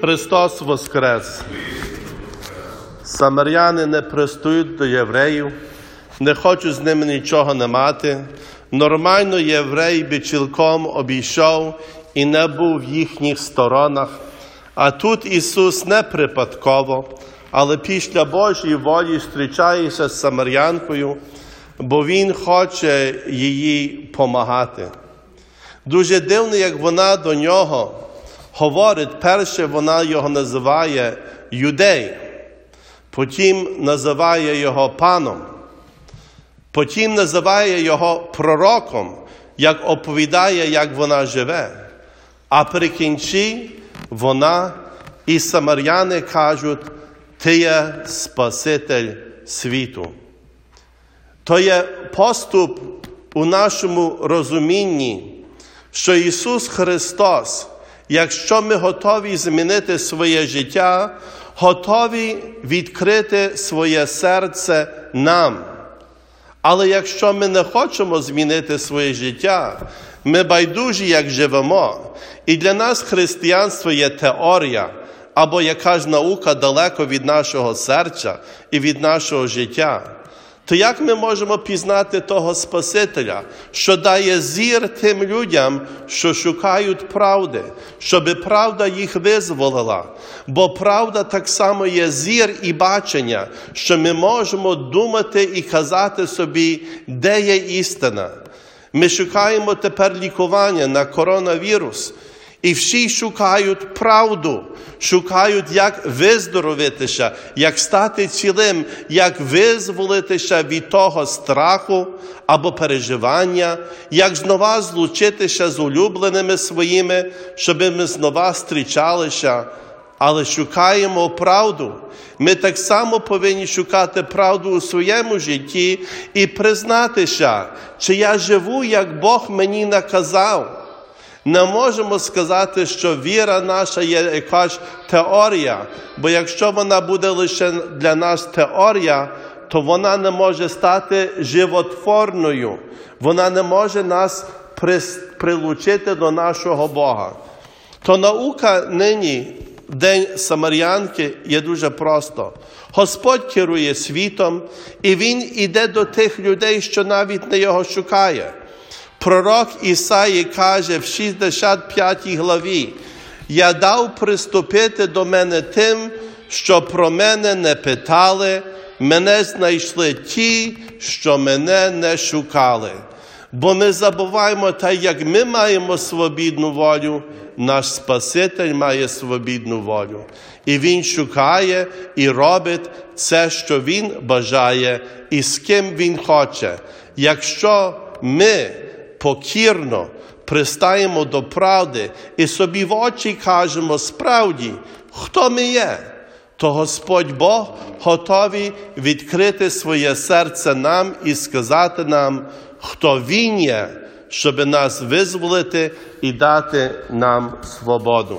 Христос Воскрес! Самаряни не пристають до євреїв, не хочуть з ними нічого не мати. Нормально єврей би цілком обійшов і не був в їхніх сторонах. А тут Ісус не припадково, але після Божої волі зустрічається з Самарянкою, бо Він хоче їй помагати. Дуже дивно, як вона до нього говорить, перше вона його називає юдей, потім називає його паном, потім називає його пророком, як оповідає, як вона живе. А при кінці вона і самаряни кажуть, ти є Спаситель світу. То є поступ у нашому розумінні, що Ісус Христос, якщо ми готові змінити своє життя, готові відкрити своє серце нам. Але якщо ми не хочемо змінити своє життя, ми байдужі, як живемо, і для нас християнство є теорія або якась наука далеко від нашого серця і від нашого життя. То як ми можемо пізнати того Спасителя, що дає зір тим людям, що шукають правди, щоб правда їх визволила? Бо правда так само є зір і бачення, що ми можемо думати і казати собі, де є істина. Ми шукаємо тепер лікування на коронавірус. І всі шукають правду, шукають, як виздоровитися, як стати цілим, як визволитися від того страху або переживання, як знову злучитися з улюбленими своїми, щоб ми знову зустрічалися. Але шукаємо правду. Ми так само повинні шукати правду у своєму житті і признатися, чи я живу, як Бог мені наказав. Не можемо сказати, що віра наша є якась теорія, бо якщо вона буде лише для нас теорія, то вона не може стати животворною, вона не може нас прилучити до нашого Бога. То наука нині, День Самарянки, є дуже просто. Господь керує світом, і Він іде до тих людей, що навіть не його шукає. Пророк Ісаї каже в 65 главі, я дав приступити до мене тим, що про мене не питали, мене знайшли ті, що мене не шукали. Бо ми забуваємо, та як ми маємо свобідну волю, наш Спаситель має свобідну волю. І Він шукає і робить це, що Він бажає, і з ким Він хоче. Якщо ми покірно пристаємо до правди і собі в очі кажемо справді, хто ми є, то Господь Бог готовий відкрити своє серце нам і сказати нам, хто Він є, щоб нас визволити і дати нам свободу.